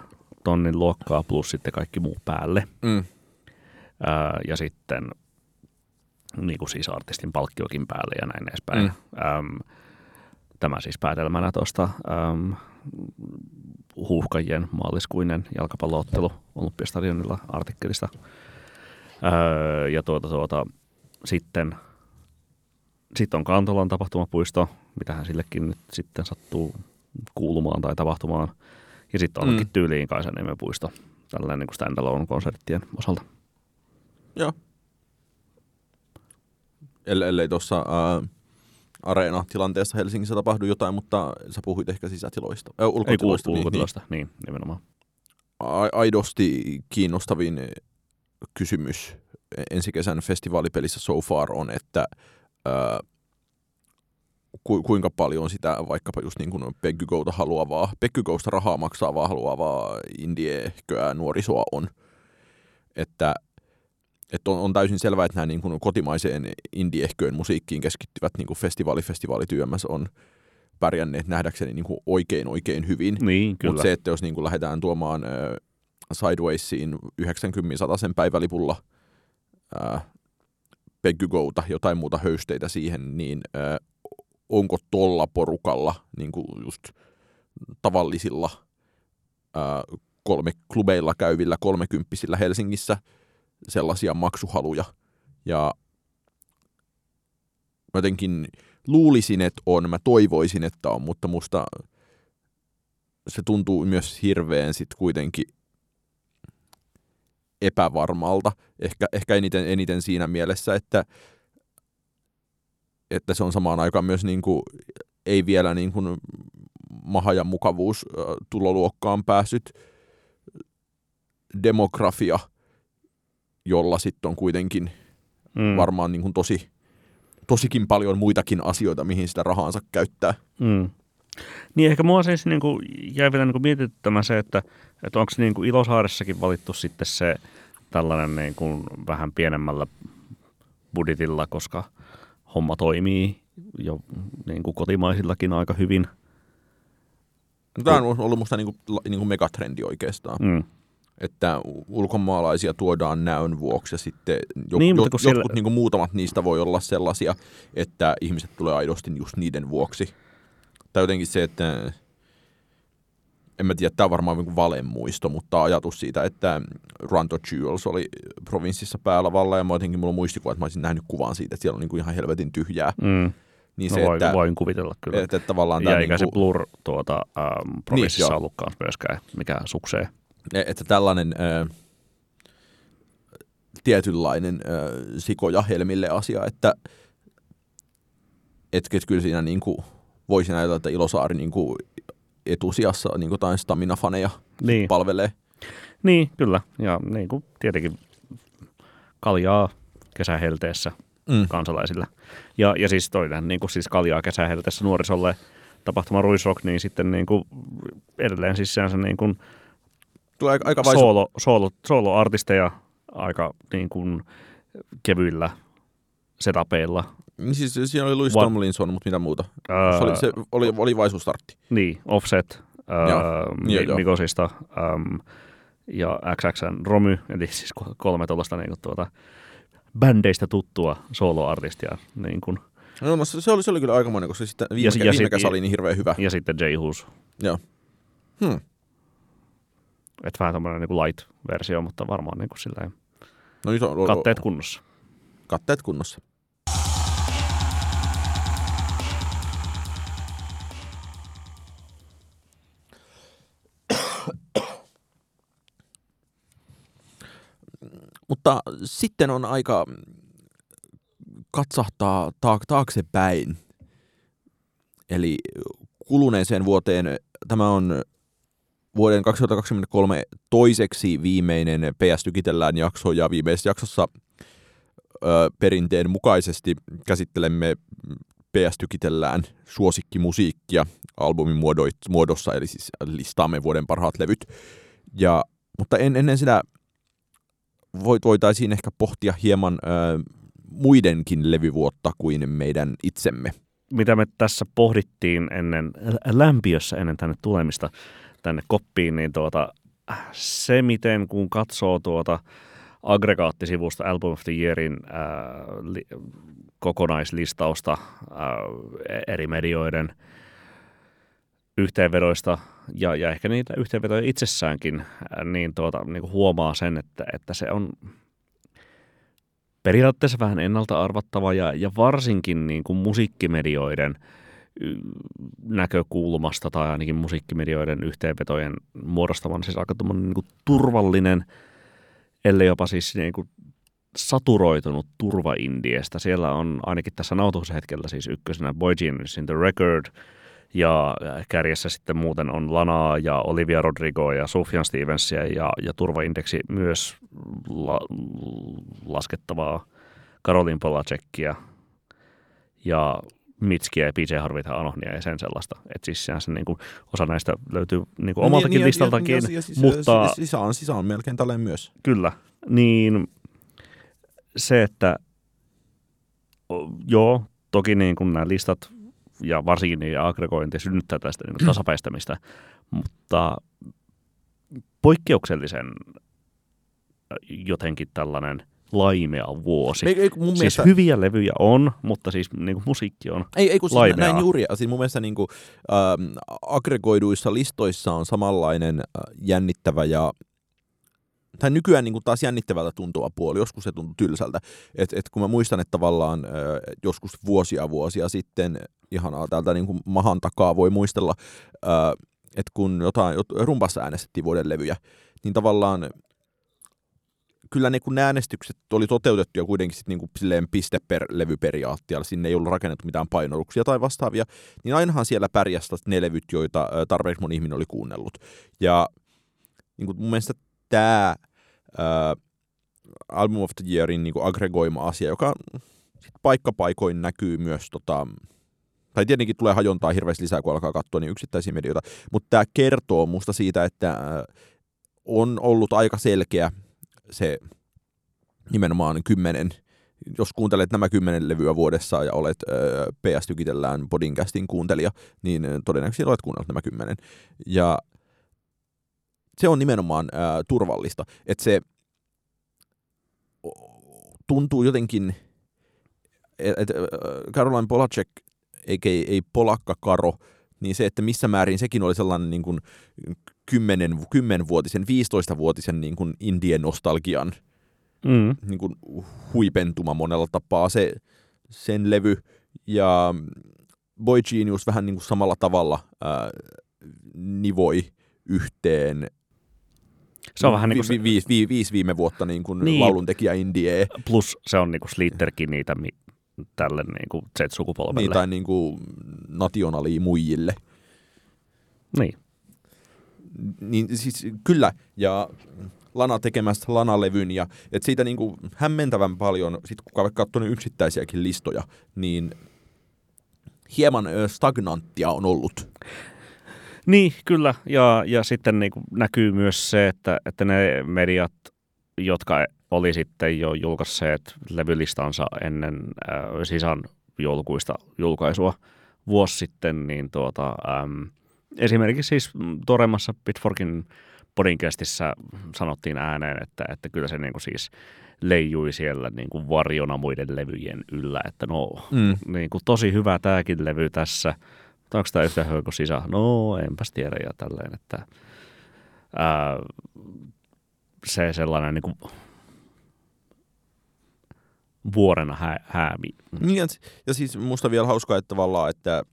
tonnin luokkaa plus sitten kaikki muu päälle. Mm. Ää, ja sitten niin kuin siis artistin palkkiokin päälle ja näin edespäin. Mm. Ähm, Tämä siis päätelmänä tuosta ähm, huuhkajien maaliskuinen jalkapalloottelu Olympiastadionilla artikkelista. Öö, ja tuota, tuota, sitten sitten on Kantolan tapahtumapuisto, mitähän sillekin nyt sitten sattuu kuulumaan tai tapahtumaan. Ja sitten onkin mm. tyyliin Kaisaniemen puisto tällainen niin standalone-konserttien osalta. Joo. Ellei tuossa äh, areena-tilanteessa Helsingissä tapahdu jotain, mutta sä puhuit ehkä sisätiloista, äh, ulkotiloista. Ei, ulkotiloista, niin, niin. niin nimenomaan. A- aidosti kiinnostavin kysymys ensi kesän festivaalipelissä so far on, että ää, ku, kuinka paljon sitä vaikkapa just niin kuin Peggygouta haluavaa, Peggygousta rahaa maksaavaa haluavaa indiehköä nuorisoa on. Että, että on, on täysin selvää, että nämä niin kuin kotimaiseen indiehköön musiikkiin keskittyvät niin kuin festivaali, festivaalityömäs on pärjänneet nähdäkseni niin kuin oikein oikein hyvin. Niin. Mutta se, että jos niin kuin lähdetään tuomaan äh, Sidewaysiin 90 sen päivälipulla äh, Peggygouta, jotain muuta höysteitä siihen, niin äh, onko tolla porukalla niin kuin just tavallisilla ää, kolme klubeilla käyvillä kolmekymppisillä Helsingissä sellaisia maksuhaluja. Ja jotenkin luulisin, että on, mä toivoisin, että on, mutta musta se tuntuu myös hirveän sit kuitenkin epävarmalta. Ehkä, ehkä eniten, eniten siinä mielessä, että että se on samaan aikaan myös niin kuin, ei vielä niin kuin maha- ja mukavuus tuloluokkaan päässyt demografia, jolla sitten on kuitenkin mm. varmaan niin kuin tosi, tosikin paljon muitakin asioita, mihin sitä rahaansa käyttää. Mm. Niin ehkä mua siis niin kuin, jäi vielä niin mietittämään se, että, että onko niin kuin Ilosaaressakin valittu sitten se tällainen niin kuin vähän pienemmällä budjetilla, koska – homma toimii jo niin kuin kotimaisillakin aika hyvin. No, tämä on ollut minusta niin kuin, niin kuin megatrendi oikeastaan. Mm. Että ulkomaalaisia tuodaan näön vuoksi ja sitten jo, niin, jo, jotkut siellä... niin kuin muutamat niistä voi olla sellaisia, että ihmiset tulee aidosti just niiden vuoksi. Tai jotenkin se, että en mä tiedä, tämä on varmaan niin valemuisto, mutta ajatus siitä, että Ranto Jewels oli provinssissa päälavalla ja mä jotenkin mulla muistikuva, että mä olisin nähnyt kuvan siitä, että siellä on niin kuin ihan helvetin tyhjää. Mm. Niin no se, voin, että, voin kuvitella kyllä. Että, että tavallaan ja eikä niin kuin, se Blur tuota, ähm, provinssissa niin, ollutkaan myöskään mikä suksee. E, että tällainen äh, tietynlainen äh, sikoja helmille asia, että et, et kyllä siinä niin kuin, voisin ajatella, että Ilosaari niin kuin, etusijassa niin kuin jotain stamina-faneja niin. palvelee. Niin, kyllä. Ja niin kuin tietenkin kaljaa kesähelteessä mm. kansalaisille. Ja, ja siis toinen, niin kuin siis kaljaa kesähelteessä nuorisolle tapahtuma Ruisrock, niin sitten niin kuin edelleen siis sehän niin kuin Tulee aika, aika solo, solo, solo-artisteja aika niin kuin kevyillä setapeilla niin siis siinä oli Louis What? Tomlinson, mutta mitä muuta? Uh, se oli, se oli, oli vaisuustartti. Niin, Offset, uh, Mikosista um, ja XXN Romy, eli siis kolme tuollaista niin tuota, bändeistä tuttua soloartistia. Niin kuin. No, no, se, oli, se oli kyllä aikamoinen, koska sitten viime, ja, viime ja kesä oli niin hirveän hyvä. Ja sitten J. Hus. Joo. Hmm. Et vähän tämmöinen niin light-versio, mutta varmaan niin kuin silleen no, on, katteet kunnossa. Katteet kunnossa. Mutta sitten on aika katsahtaa taaksepäin. Eli kuluneeseen vuoteen, tämä on vuoden 2023 toiseksi viimeinen PS Tykitellään jakso, ja viimeisessä jaksossa ö, perinteen mukaisesti käsittelemme PS Tykitellään suosikkimusiikkia albumin muodossa, eli siis listaamme vuoden parhaat levyt. Ja, mutta en, ennen sitä voitaisiin ehkä pohtia hieman ö, muidenkin levyvuotta kuin meidän itsemme. Mitä me tässä pohdittiin ennen lämpiössä ennen tänne tulemista tänne koppiin, niin tuota, se miten kun katsoo tuota aggregaattisivusta Album of the Yearin ää, li, kokonaislistausta ää, eri medioiden yhteenvedoista ja, ja ehkä niitä yhteenvetoja itsessäänkin, niin, tuota, niin kuin huomaa sen, että, että se on periaatteessa vähän ennalta arvattava ja, ja varsinkin niin kuin musiikkimedioiden näkökulmasta tai ainakin musiikkimedioiden yhteenvetojen muodostavan siis aika niin kuin turvallinen, ellei jopa siis niin kuin saturoitunut turva Indiestä. Siellä on ainakin tässä nautuushetkellä siis ykkösenä Boy Genius in the Record – Ja kärjessä sitten muuten on Lanaa ja Olivia Rodrigoa ja Sufjan Stevensia ja, ja turvaindeksi myös la, laskettavaa Karolin Polacekia ja Mitskiä ja PJ Harvita Anohnia ja sen sellaista. Että siis sehän se, niin kuin, osa näistä löytyy niin kuin omaltakin niin, listaltakin, ja, ja, ja, siis, mutta... Sisä on, sisä on melkein tälleen myös. Kyllä, niin se, että joo, toki niin kuin nämä listat ja varsinkin niin aggregointi synnyttää tästä niin tasapäistämistä, mutta poikkeuksellisen jotenkin tällainen – laimea vuosi. Ei, ei, mun siis mielestä... hyviä levyjä on, mutta siis niin kuin musiikki on ei, ei, kun siis näin juuri. Siis mun mielestä niin kuin, äh, aggregoiduissa listoissa on samanlainen äh, jännittävä ja tai nykyään niin kuin taas jännittävältä tuntuva puoli, joskus se tuntuu tylsältä. Et, et kun mä muistan, että tavallaan äh, joskus vuosia vuosia sitten, ihanaa täältä niin kuin mahan takaa voi muistella, äh, että kun jotain rumpassa äänestettiin vuoden levyjä, niin tavallaan kyllä ne, kun ne äänestykset oli toteutettu ja kuitenkin sit niinku silleen piste per levyperiaatteella, sinne ei ollut rakennettu mitään painoluksia tai vastaavia, niin ainahan siellä pärjäsi ne levyt, joita tarpeeksi moni ihminen oli kuunnellut. Ja niin kuin mun mielestä tämä Album of the Yearin niin aggregoima asia, joka sit paikkapaikoin näkyy myös tota, tai tietenkin tulee hajontaa hirveästi lisää, kun alkaa katsoa niin yksittäisiä medioita, mutta tämä kertoo musta siitä, että on ollut aika selkeä se nimenomaan kymmenen, jos kuuntelet nämä kymmenen levyä vuodessa ja olet äh, PS Tykitellään Podcastin kuuntelija, niin todennäköisesti olet kuunnellut nämä kymmenen. Ja se on nimenomaan äh, turvallista, että se tuntuu jotenkin, että et, Caroline Polacek, eikä ei Polakka Karo, niin se, että missä määrin sekin oli sellainen niin kuin 10, 10-vuotisen, 15-vuotisen niin kuin indien nostalgian mm. niin kuin huipentuma monella tapaa se, sen levy. Ja Boy Genius vähän niin kuin samalla tavalla ää, nivoi yhteen se on vähän niin kuin... Vi, vi, vi, viisi viime vuotta niin kuin niin. lauluntekijä indie. Plus se on niin kuin Slitterkin niitä tälle niin kuin Z-sukupolvelle. Niin, tai niin kuin nationali muijille. Niin. Niin siis kyllä, ja Lana tekemästä Lana-levyn, ja et siitä niin kuin hämmentävän paljon, sit kun olen katsonut yksittäisiäkin listoja, niin hieman stagnanttia on ollut. Niin, kyllä, ja, ja sitten niin näkyy myös se, että, että ne mediat, jotka oli sitten jo julkaisseet levylistansa ennen äh, sisan joulukuista julkaisua vuosi sitten, niin tuota, ähm, esimerkiksi siis tuoreimmassa Pitforkin podcastissa sanottiin ääneen, että, että kyllä se niin kuin siis leijui siellä niin kuin varjona muiden levyjen yllä, että no mm. niin kuin tosi hyvä tämäkin levy tässä, mutta onko tämä yhtä hyvä kuin sisä? No enpäs tiedä ja tälleen, että ää, se sellainen niin kuin vuorena hä- häämi. Niin, ja, ja siis musta vielä hauskaa, että tavallaan, että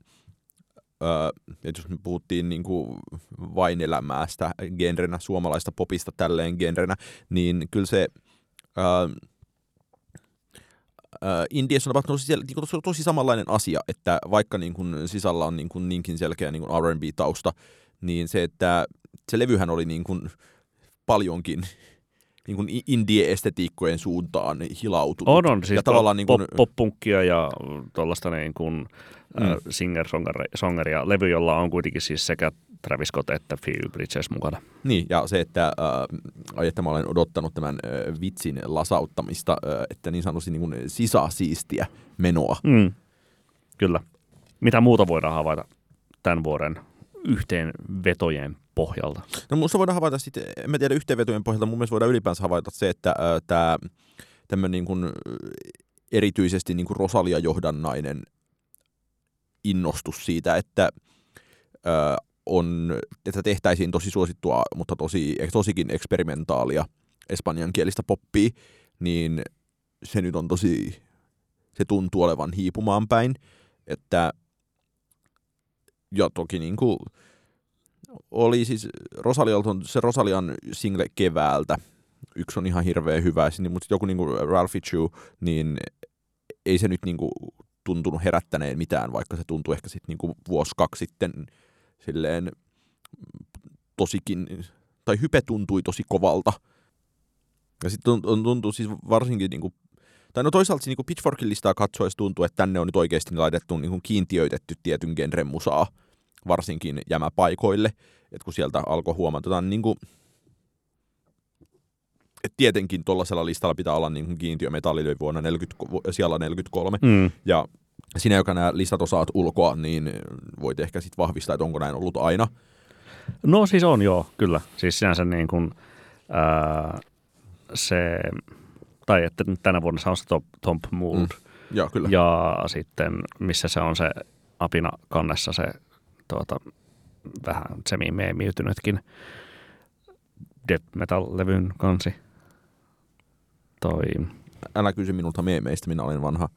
Öö, että jos me puhuttiin niin kuin vain elämäästä genrenä, suomalaista popista tälleen genrenä, niin kyllä se öö, Indiassa on tapahtunut tosi, niin tosi, tosi samanlainen asia, että vaikka niin kuin sisällä on niin kuin niinkin selkeä niin R&B-tausta, niin se, että se levyhän oli niin kuin paljonkin niin kuin indie-estetiikkojen suuntaan hilautunut. On, on. Siis ja tavallaan niin kuin... pop-punkkia ja tuollaista niin kuin, mm. äh, singer-songeria. Levy, jolla on kuitenkin siis sekä Travis Scott että Phoebe Bridges mukana. Niin, ja se, että, äh, että mä olen odottanut tämän äh, vitsin lasauttamista, äh, että niin sanoisin niin kuin sisäsiistiä menoa. Mm. Kyllä. Mitä muuta voidaan havaita tämän vuoden yhteenvetojen pohjalta? No minusta voidaan havaita sitten, en mä tiedä yhteenvetojen pohjalta, mun mielestä voidaan ylipäänsä havaita se, että äh, tämä tämmöinen niin kuin, erityisesti niin kuin Rosalia-johdannainen innostus siitä, että äh, on, että tehtäisiin tosi suosittua, mutta tosi, tosikin eksperimentaalia espanjankielistä poppia, niin se nyt on tosi, se tuntuu olevan hiipumaan päin, että ja toki niin kuin, oli siis Rosalialta on se Rosalian single keväältä. Yksi on ihan hirveän hyvä, mutta joku niin kuin Chu, niin ei se nyt niin kuin tuntunut herättäneen mitään, vaikka se tuntui ehkä sitten niinku vuosi kaksi sitten silleen tosikin, tai hype tuntui tosi kovalta. Ja sitten tuntuu siis varsinkin niinku tai no toisaalta niin kuin Pitchforkin listaa katsoessa tuntuu, että tänne on nyt oikeasti laitettu niin kuin kiintiöitetty tietyn genren musaa, varsinkin jämäpaikoille, että kun sieltä alkoi huomata, niin kuin, että tietenkin tuollaisella listalla pitää olla niin kiintiö metallille vuonna 40, siellä 43, mm. ja sinä, joka nämä listat osaat ulkoa, niin voit ehkä sitten vahvistaa, että onko näin ollut aina. No siis on joo, kyllä. Siis sinänsä niin kuin, ää, se tai että tänä vuonna se on se Top, top Mood. Mm. Ja, kyllä. ja sitten missä se on se apina kannessa se tuota, vähän semi-meemiytynytkin death metal-levyn kansi. Toi... Älä kysy minulta meemeistä, minä olen vanha.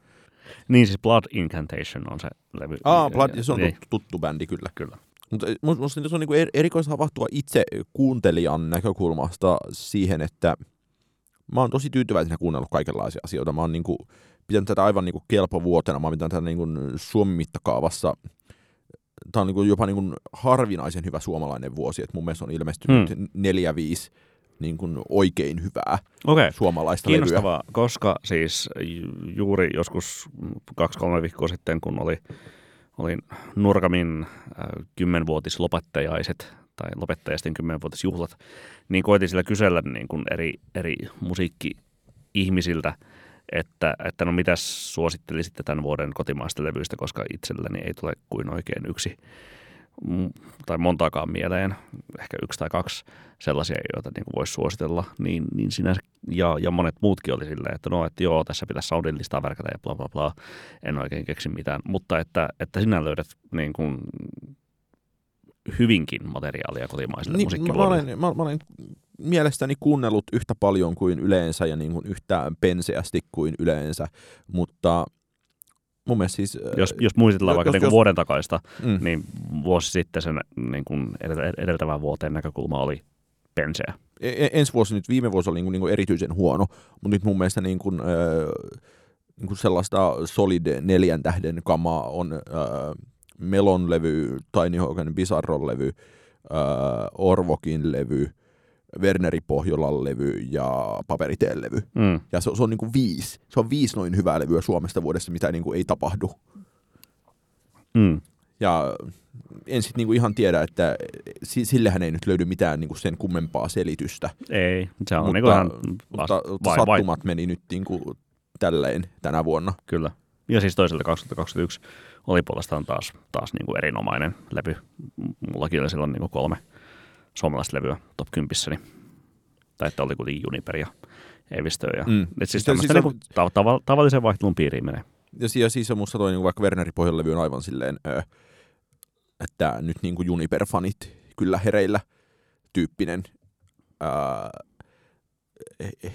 Niin siis Blood Incantation on se levy. Ah, Blood, se on niin. tuttu bändi kyllä. Kyllä. Mutta minusta se on niin erikoista havahtua itse kuuntelijan näkökulmasta siihen, että – mä oon tosi tyytyväisenä kuunnellut kaikenlaisia asioita. Mä oon niin kuin, pitänyt tätä aivan niin kuin kelpovuotena. Mä oon pitänyt tätä niin kuin Suomen mittakaavassa. Tämä on niin kuin jopa niin kuin harvinaisen hyvä suomalainen vuosi. Et mun mielestä on ilmestynyt hmm. neljä, viisi niin kuin oikein hyvää okay. suomalaista Kiinnostavaa, levyä. koska siis juuri joskus kaksi-kolme viikkoa sitten, kun oli, oli Nurkamin äh, kymmenvuotis lopettajaiset tai lopettajisten kymmenvuotisjuhlat, niin koitin sillä kysellä niin kuin eri, eri musiikki-ihmisiltä, että, että no mitäs suosittelisitte tämän vuoden kotimaista levyistä, koska itselläni ei tule kuin oikein yksi tai montaakaan mieleen, ehkä yksi tai kaksi sellaisia, joita niin voisi suositella, niin, niin sinänsä, ja, ja monet muutkin oli silleen, että no, että joo, tässä pitäisi soundin listaa värkätä ja bla bla bla, en oikein keksi mitään, mutta että, että sinä löydät niin kuin hyvinkin materiaalia kotimaiselle niin, musiikkivuodelle. Mä olen, mä, mä olen mielestäni kuunnellut yhtä paljon kuin yleensä ja niin kuin yhtä penseästi kuin yleensä, mutta mun mielestä siis... Jos, jos muistellaan vaikka jos, niin vuoden takaista, mm. niin vuosi sitten sen niin kuin edeltävän vuoteen näkökulma oli penseä. E, e, ensi vuosi nyt, viime vuosi oli niin kuin, niin kuin erityisen huono, mutta nyt mun mielestä niin kuin, äh, niin kuin sellaista solid neljän tähden kamaa on äh, Melon-levy, Tiny Hawkin Bizarron-levy, äh, Orvokin levy, Werneri Pohjolan levy ja Paperiteen levy. Mm. Ja se, se on niin kuin viisi. Se on viisi noin hyvää levyä Suomesta vuodessa, mitä niin kuin ei tapahdu. Mm. Ja en sitten niinku ihan tiedä, että sillehän ei nyt löydy mitään niinku sen kummempaa selitystä. Ei, se on mutta, niinku ihan mutta, mutta sattumat vai. meni nyt niinku tälleen tänä vuonna. Kyllä. Ja siis toisaalta 2021 oli puolestaan taas, taas niin kuin erinomainen levy. Mullakin oli silloin niin kuin kolme suomalaista levyä top 10 niin, tai että oli kuitenkin Juniper ja Evistö. Ja, mm. et siis siis niin kuin, tav- tav- tavallisen vaihtelun piiriin menee. Ja, ja siis on musta toi niin vaikka Werneri Pohjan-levy on aivan silleen, ö, että nyt niin kuin Juniper-fanit kyllä hereillä tyyppinen ö,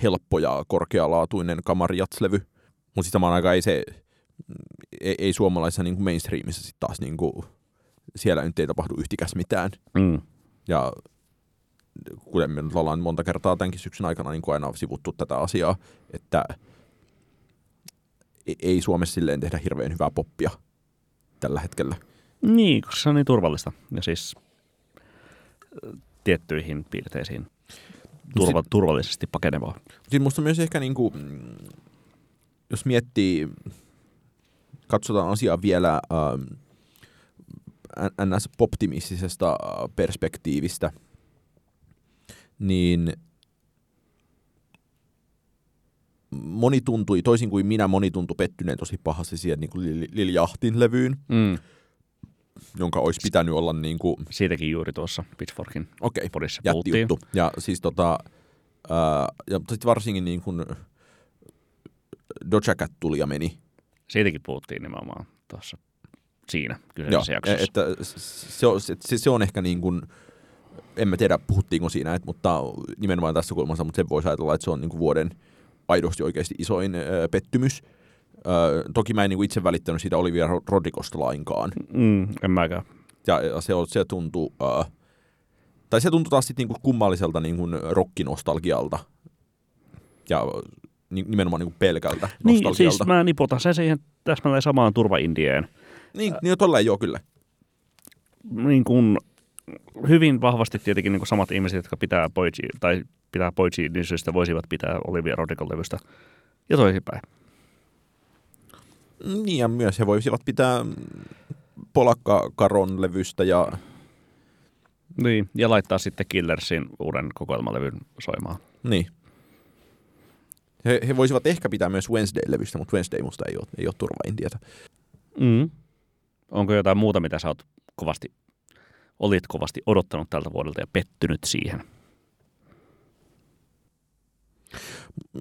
helppo ja korkealaatuinen kamariatslevy. Mutta sitten samaan aikaan ei se ei, ei suomalaisessa niin kuin mainstreamissa sitten taas niin kuin, siellä nyt ei tapahdu yhtikäs mitään. Mm. Ja kuten me nyt ollaan monta kertaa tämänkin syksyn aikana niin kuin aina sivuttu tätä asiaa, että e, ei Suomessa silleen tehdä hirveän hyvää poppia tällä hetkellä. Niin, koska se on niin turvallista. Ja siis tiettyihin piirteisiin turva, Sit, turvallisesti pakenevaa. Siis musta myös ehkä, niin kuin, jos miettii katsotaan asiaa vielä ähm, ns. optimistisesta äh, perspektiivistä, niin moni tuntui, toisin kuin minä, moni tuntui pettyneen tosi pahasti siihen niin kuin Lil Jahtin levyyn, mm. jonka olisi pitänyt olla niin kuin... Siitäkin juuri tuossa Pitchforkin okay, podissa juttu. Ja siis tota, ää, ja sitten varsinkin niin kuin Doja Cat tuli ja meni, Siitäkin puhuttiin nimenomaan tuossa siinä kyseisessä Joo, jaksossa. Että se, on, se, se on ehkä niin kuin, en mä tiedä puhuttiinko siinä, että, mutta nimenomaan tässä kulmassa, mutta se voisi ajatella, että se on niin kuin vuoden aidosti oikeasti isoin ö, pettymys. Ö, toki mä en niin kuin itse välittänyt siitä Olivia Rodrigosta lainkaan. Mm, en mäkään. Ja, ja se, on, se tuntuu, ö, tai se tuntuu taas sitten niin kuin kummalliselta niin kuin rockinostalgialta. Ja nimenomaan niin kuin pelkältä Niin, nostalgialta. siis mä niputan sen siihen täsmälleen samaan turvaindieen. Niin, niin tolleen joo kyllä. Niin kuin hyvin vahvasti tietenkin niin kuin samat ihmiset, jotka pitää Boyci, tai pitää Boyci, niin syystä voisivat pitää Olivia Rodrigon levystä ja toisinpäin. Niin, ja myös he voisivat pitää Polakka Karon levystä ja Niin, ja laittaa sitten Killersin uuden kokoelmalevyn soimaan. niin. He, he voisivat ehkä pitää myös Wednesday-levystä, mutta Wednesday musta ei ole, ei ole turvaindiata. Mm. Onko jotain muuta, mitä sä oot kovasti, olit kovasti odottanut tältä vuodelta ja pettynyt siihen?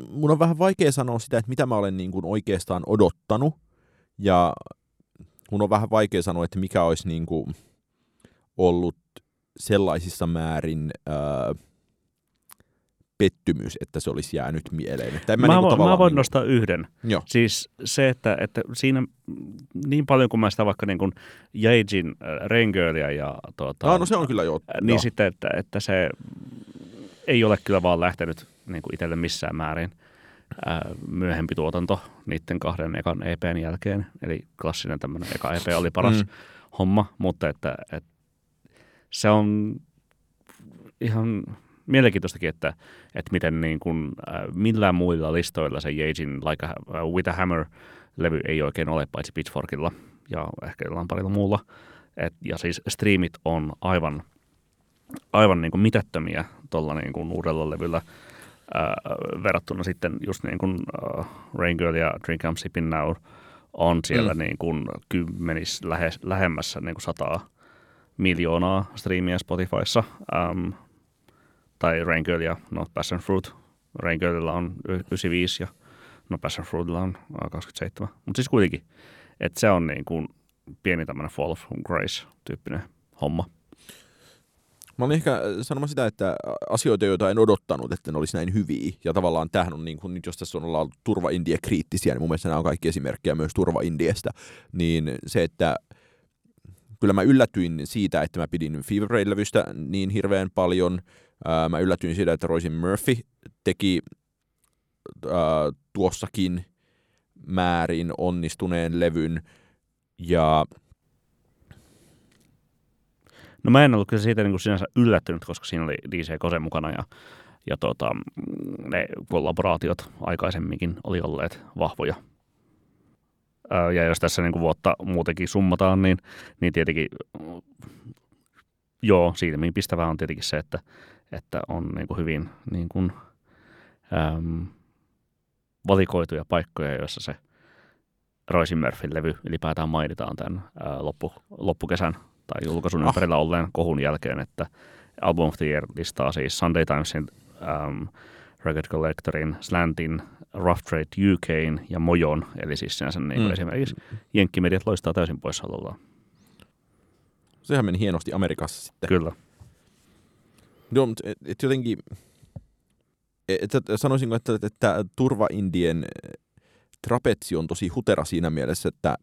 Mun on vähän vaikea sanoa sitä, että mitä mä olen niin kuin oikeastaan odottanut, ja mun on vähän vaikea sanoa, että mikä olisi niin kuin ollut sellaisissa määrin ää, pettymys, että se olisi jäänyt mieleen. Että en Mä, mä, niin mä voin niin nostaa yhden. joo. Siis se, että, että siinä niin paljon kuin mä sitä vaikka niin kuin Jagin äh, Raingirlia ja tuota, Ah, no se on kyllä joo. Niin joo. sitten, että, että se ei ole kyllä vaan lähtenyt niin kuin itselle missään määrin ää, myöhempi tuotanto niiden kahden ekan EPn jälkeen. Eli klassinen tämmöinen eka EP oli paras mm. homma, mutta että, että se on ihan mielenkiintoistakin, että, että miten niin kuin, äh, millään muilla listoilla se Jagin Like a, uh, With a Hammer-levy ei oikein ole, paitsi Pitchforkilla ja ehkä jollain parilla muulla. Et, ja siis striimit on aivan, aivan niin kuin mitättömiä tuolla niin kuin uudella levyllä ää, verrattuna sitten just niin kuin äh, Rain Girl ja Drink I'm Sipping Now on siellä Mm. niin kuin kymmenis lähes, lähemmässä niin kuin sataa miljoonaa striimiä Spotifyssa. Um, tai Rain Girl ja Not Passion Fruit. Rain Girlilla on y- 95 ja No Passion Fruitilla on äh, 27. Mutta siis kuitenkin, että se on niin kuin pieni tämmöinen Fall from Grace-tyyppinen homma. Mä olin ehkä sanomassa sitä, että asioita, joita en odottanut, että ne olisi näin hyviä. Ja tavallaan tämähän on, niin kuin, nyt jos tässä on ollaan turva-indie kriittisiä, niin mun mielestä nämä on kaikki esimerkkejä myös turva-indiestä. Niin se, että kyllä mä yllätyin siitä, että mä pidin Fever Ray-levystä niin hirveän paljon. Ää, mä yllätyin siitä, että Roisin Murphy teki ää, tuossakin määrin onnistuneen levyn. Ja No mä en ollut kyllä siitä niin kuin sinänsä yllättynyt, koska siinä oli DJ Kose mukana ja, ja tota, ne kollaboraatiot aikaisemminkin oli olleet vahvoja. Ja jos tässä niin kuin vuotta muutenkin summataan, niin, niin tietenkin mm, joo, silmiin pistävää on tietenkin se, että, että on niin kuin hyvin niin kuin, äm, valikoituja paikkoja, joissa se Roisin Murphyn levy ylipäätään mainitaan tämän ää, loppu, loppukesän tai julkaisun ah. ympärillä olleen kohun jälkeen, että Album of the Year listaa siis Sunday Timesin, um, Record Collectorin, Slantin, Rough Trade UKin ja Mojon, eli siis sinänsä niin Mm. esimerkiksi Jenkkimediat loistaa täysin poissaolollaan. sehän meni hienosti Amerikassa sitten. Kyllä. Joo, mutta et, et jotenkin, et, et, sanoisinko, että, että, että turva-indien trapetsi on tosi hutera siinä mielessä, että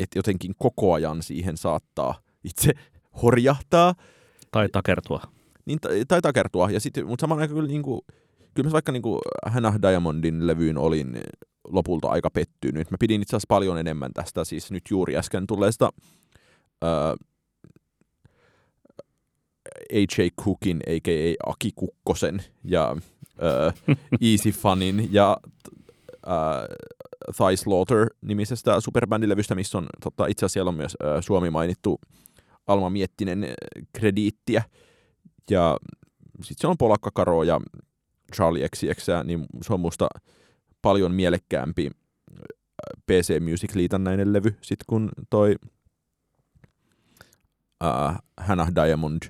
että jotenkin koko ajan siihen saattaa itse horjahtaa Tai takertua. niin, tai, tai takertua. Ja sit, mutta samaan aikaan kyllä, niin kuin, kyllä vaikka niin kuin Hannah Diamondin levyyn olin lopulta aika pettynyt. Mä pidin itse asiassa paljon enemmän tästä siis nyt juuri äsken tulleesta ää, H.A. Cookin, a.k.a. Aki Kukkosen ja ää, Easy Funin ja ää, Thigh Slaughter nimisestä superbändilevystä, missä on tota, itse asiassa siellä on myös ää, Suomi mainittu Alma Miettinen krediittiä. Ja sitten siellä on Polakka Karo ja Charlie XCX, niin se on musta paljon mielekkäämpi PC Music liitännäinen levy, sit kun toi uh, Hannah Diamond,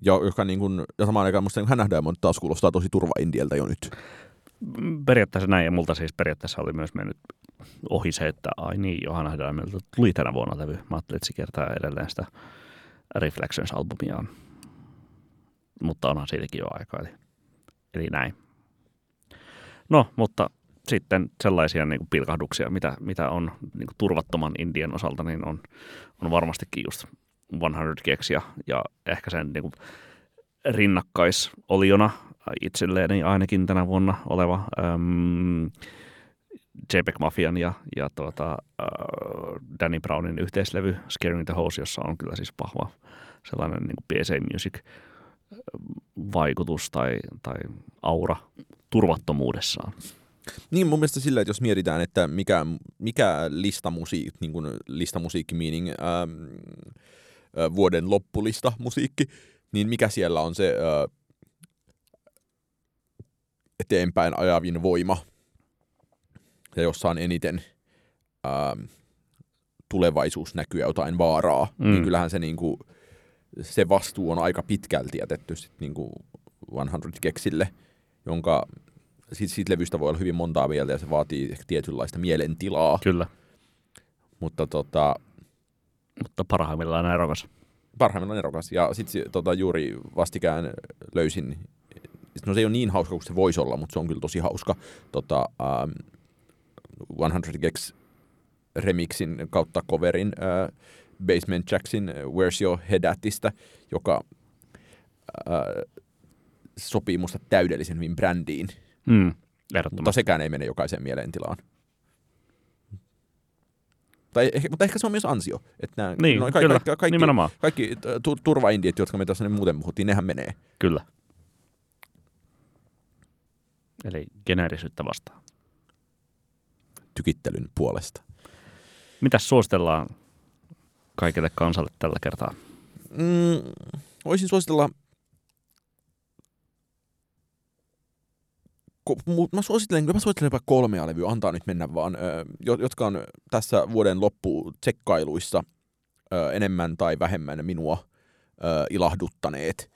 jo- joka niin kun, ja samaan aikaan musta niin Hannah Diamond taas kuulostaa tosi turva-indieltä jo nyt. Periaatteessa näin, ja multa siis periaatteessa oli myös mennyt ohi se, että ai niin, Johanna Diamondilta tuli tänä vuonna levy. Mä ajattelin, että se kiertää edelleen sitä Reflections-albumiaan. Mutta onhan siitäkin jo aikaa, eli, eli näin. No, mutta sitten sellaisia niin kuin pilkahduksia, mitä, mitä on niin kuin turvattoman Indian osalta, niin on, on varmastikin just 100 Gex ja, ja ehkä sen niin kuin rinnakkaisoliona itselleen ainakin tänä vuonna oleva äm, JPEG Mafian ja, ja tuota, äh, Danny Brownin yhteislevy Scaring the House, jossa on kyllä siis vahva sellainen niin PSA Music vaikutus tai, tai aura turvattomuudessaan. Niin mun mielestä sillä, että jos mietitään, että mikä, mikä listamusiikki, niin kuin listamusiikki meaning ähm, äh, vuoden loppulista musiikki, niin mikä siellä on se äh, eteenpäin ajavin voima ja jossa on eniten ähm, tulevaisuus näkyy jotain vaaraa, niin mm. niin kyllähän se, niin kuin, se vastuu on aika pitkälti jätetty sit niin kuin 100 Keksille, jonka siitä, siitä levystä voi olla hyvin montaa mieltä ja se vaatii ehkä tietynlaista mielentilaa. Kyllä. Mutta, tota, Mutta parhaimmillaan erokas. Parhaimmillaan erokas. Ja sitten tota, juuri vastikään löysin, no se ei ole niin hauska kuin se voisi olla, mutta se on kyllä tosi hauska. Tota, um, 100 Gex remixin kautta coverin uh, Basement Jacksin Where's Your Head Atista, joka uh, sopii musta täydellisen hyvin brändiin. Mm, mutta sekään ei mene jokaiseen mielentilaan. Tai, ehkä, mutta ehkä se on myös ansio. Että nämä, niin, no, kaikki, kyllä, kaikki, nimenomaan. Kaikki tu, turvaindiet, jotka me tässä muuten puhuttiin, nehän menee. Kyllä. Eli geneerisyyttä vastaan. Tykittelyn puolesta. Mitäs suositellaan kaikille kansalle tällä kertaa? Mm, voisin suositella mä suosittelen, mä suosittelen jopa kolmea levyä, antaa nyt mennä vaan, jotka on tässä vuoden loppu tsekkailuissa enemmän tai vähemmän minua ilahduttaneet.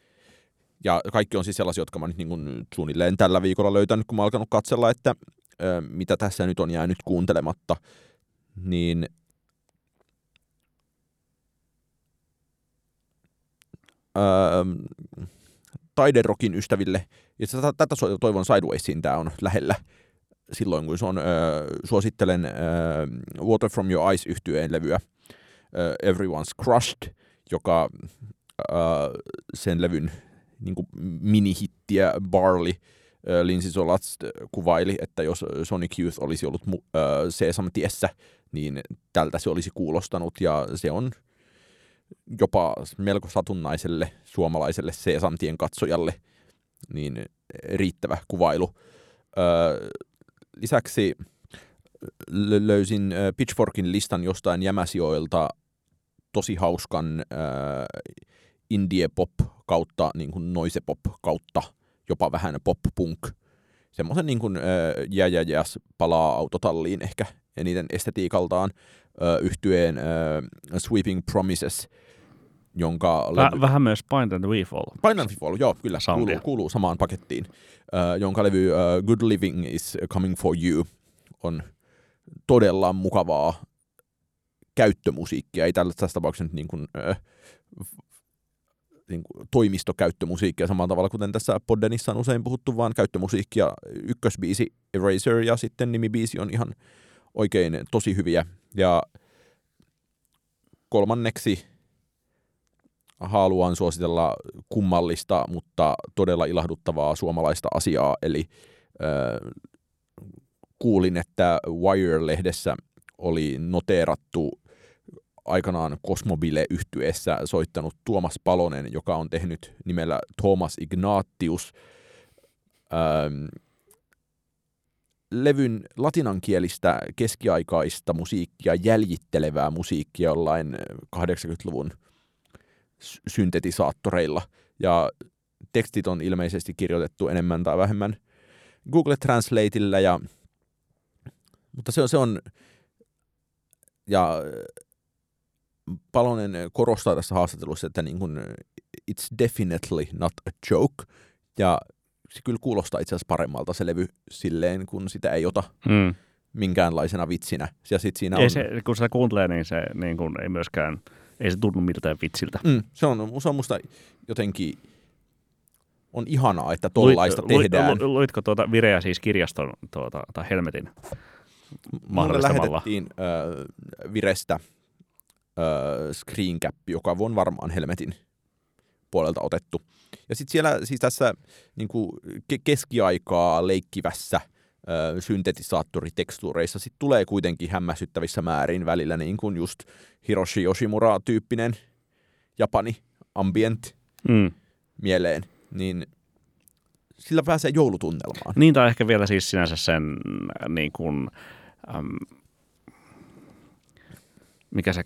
Ja kaikki on siis sellaisia, jotka mä nyt niin suunnilleen tällä viikolla löytänyt, kun mä alkanut katsella, että mitä tässä nyt on jäänyt kuuntelematta. Niin öö, taiderokin ystäville, ja tätä toivon Sidewaysiin. Tämä on lähellä silloin, kun se on, äh, suosittelen äh, Water From Your Eyes yhtyeen levyä äh, Everyone's Crushed, joka äh, sen levyn niin kuin minihittiä Barley äh, Lindsay Solats kuvaili, että jos Sonic Youth olisi ollut äh, Sesam-tiessä, niin tältä se olisi kuulostanut, ja se on jopa melko satunnaiselle suomalaiselle Sesamtien katsojalle niin riittävä kuvailu. Öö, lisäksi löysin Pitchforkin listan jostain jämäsijoilta tosi hauskan öö, indie pop kautta niin kuin noise pop kautta jopa vähän pop punk. Semmoisen niin kuin öö, jää, jää, jää, palaa autotalliin ehkä eniten estetiikaltaan yhtyeen öö, Sweeping Promises – jonka... Levy... Vähän myös Bind and We Fall. Bind and We Fall, joo, kyllä, kuuluu, kuuluu samaan pakettiin. Uh, jonka levy uh, Good Living is Coming for You on todella mukavaa käyttömusiikkia. Ei tällä tässä tapauksessa nyt niin kuin, uh, niin kuin toimistokäyttömusiikkia samalla tavalla, kuten tässä Poddenissa on usein puhuttu, vaan käyttömusiikkia. Ykkösbiisi Eraser ja sitten nimibiisi on ihan oikein tosi hyviä. Ja kolmanneksi haluan suositella kummallista, mutta todella ilahduttavaa suomalaista asiaa, eli äh, kuulin, että Wire-lehdessä oli noteerattu aikanaan Cosmobile yhtyeessä soittanut Tuomas Palonen, joka on tehnyt nimellä Thomas Ignatius levyn latinankielistä keskiaikaista musiikkia jäljittelevää musiikkia jollain 80-luvun syntetisaattoreilla. Ja tekstit on ilmeisesti kirjoitettu enemmän tai vähemmän Google Translateillä. Ja, mutta se on, se on ja Palonen korostaa tässä haastattelussa, että niin kuin, it's definitely not a joke. Ja se kyllä kuulostaa itse asiassa paremmalta se levy silleen, kun sitä ei ota mm. minkäänlaisena vitsinä. Ja sit siinä ei on... se, kun sitä kuuntelee, niin se niin kuin, ei myöskään ei se tunnu miltään vitsiltä. Mm, se, on, se on musta jotenkin on ihanaa, että tollaista luit, tehdään. Luit, luitko tuota Vireä siis kirjaston tuota, tai Helmetin mahdollistamalla? lähetettiin äh, Virestä äh, screencap, joka on varmaan Helmetin puolelta otettu. Ja sitten siellä siis tässä niin kuin ke- keskiaikaa leikkivässä ö, syntetisaattoritekstuureissa sit tulee kuitenkin hämmästyttävissä määrin välillä niin kuin just Hiroshi Yoshimura-tyyppinen Japani ambient Mm. mieleen, niin sillä pääsee joulutunnelmaan. Niin, tai ehkä vielä siis sinänsä sen äh, niin kuin, äm, mikä se,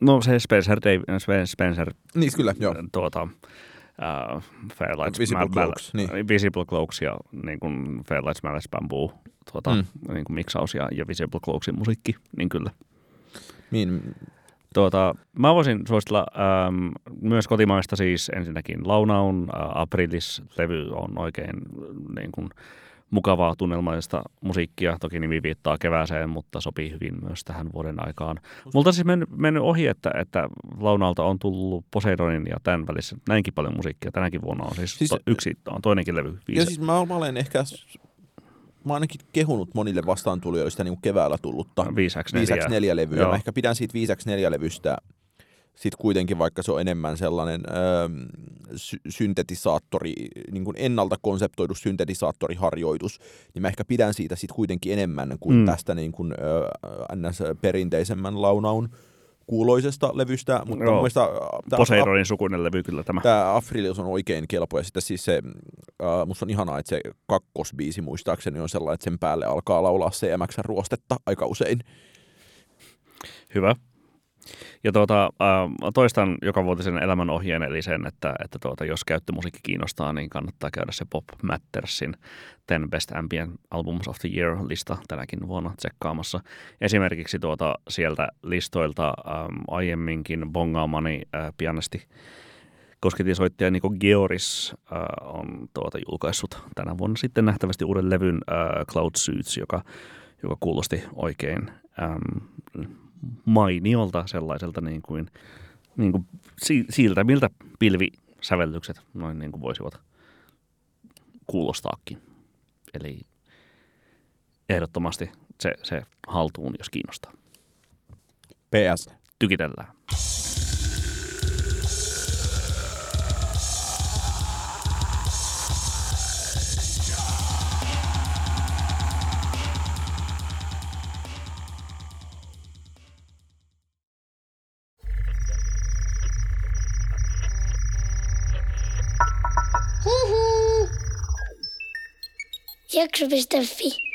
no se Spencer, Dave, Spen- Spencer Niin kyllä, joo. tuota, uh, Fairlights, Visible Mal- Cloaks, niin. Visible Cloaks ja niin kuin Fairlights Malice Bamboo tuota, Mm. niin kuin miksaus ja, ja Visible Cloaksin musiikki, niin kyllä. Niin, Tuota, mä voisin suositella ähm, myös kotimaista siis ensinnäkin Launaun äh, Aprilis-levy on oikein äh, niin kuin, mukavaa tunnelmaista musiikkia. Toki nimi viittaa kevääseen, mutta sopii hyvin myös tähän vuoden aikaan. Multa siis mennyt, mennyt ohi, että, että Launalta on tullut Poseidonin ja tämän välissä näinkin paljon musiikkia. Tänäkin vuonna on siis, Siis- to, yksi, on toinenkin levy. Ja Viisi. siis mä, mä olen ehkä, mä ainakin kehunut monille vastaantulijoista niin kuin keväällä tullutta 5x4. 5x4 levyä. Joo. Mä ehkä pidän siitä 5x4 levystä sit kuitenkin, vaikka se on enemmän sellainen öö, sy- syntetisaattori, niin kuin ennalta konseptoidu syntetisaattoriharjoitus, niin mä ehkä pidän siitä sit kuitenkin enemmän kuin mm. Tästä niin kuin, öö, ns. perinteisemmän launaun kuuloisesta levystä. Mutta Joo. mun mielestä tää- Poseidonin sukuinen levy kyllä tämä. Tämä Afrilius on oikein kelpo ja sitten siis se, äh, musta on ihanaa, että se kakkosbiisi muistaakseni on sellainen, että sen päälle alkaa laulaa CMX ruostetta aika usein. Hyvä. Ja tuota, äh, toistan joka vuotisen elämän ohjeen, eli sen, että, että tuota, jos käyttömusiikki kiinnostaa, niin kannattaa käydä se Pop Mattersin 10 Best Ambient Albums of the Year-lista tänäkin vuonna tsekkaamassa. Esimerkiksi tuota, sieltä listoilta ähm, aiemminkin bongaamani äh, pianesti kosketisoittaja Niko Georis äh, on tuota, julkaissut tänä vuonna sitten nähtävästi uuden levyn äh, Cloud Suits, joka, joka kuulosti oikein ähm, mainiolta sellaiselta niin kuin, niin kuin si- siltä, miltä pilvisävellykset noin niin kuin voisivat kuulostaakin. Eli ehdottomasti se, se haltuun, jos kiinnostaa. PS. Tykitellään. Jacques fi.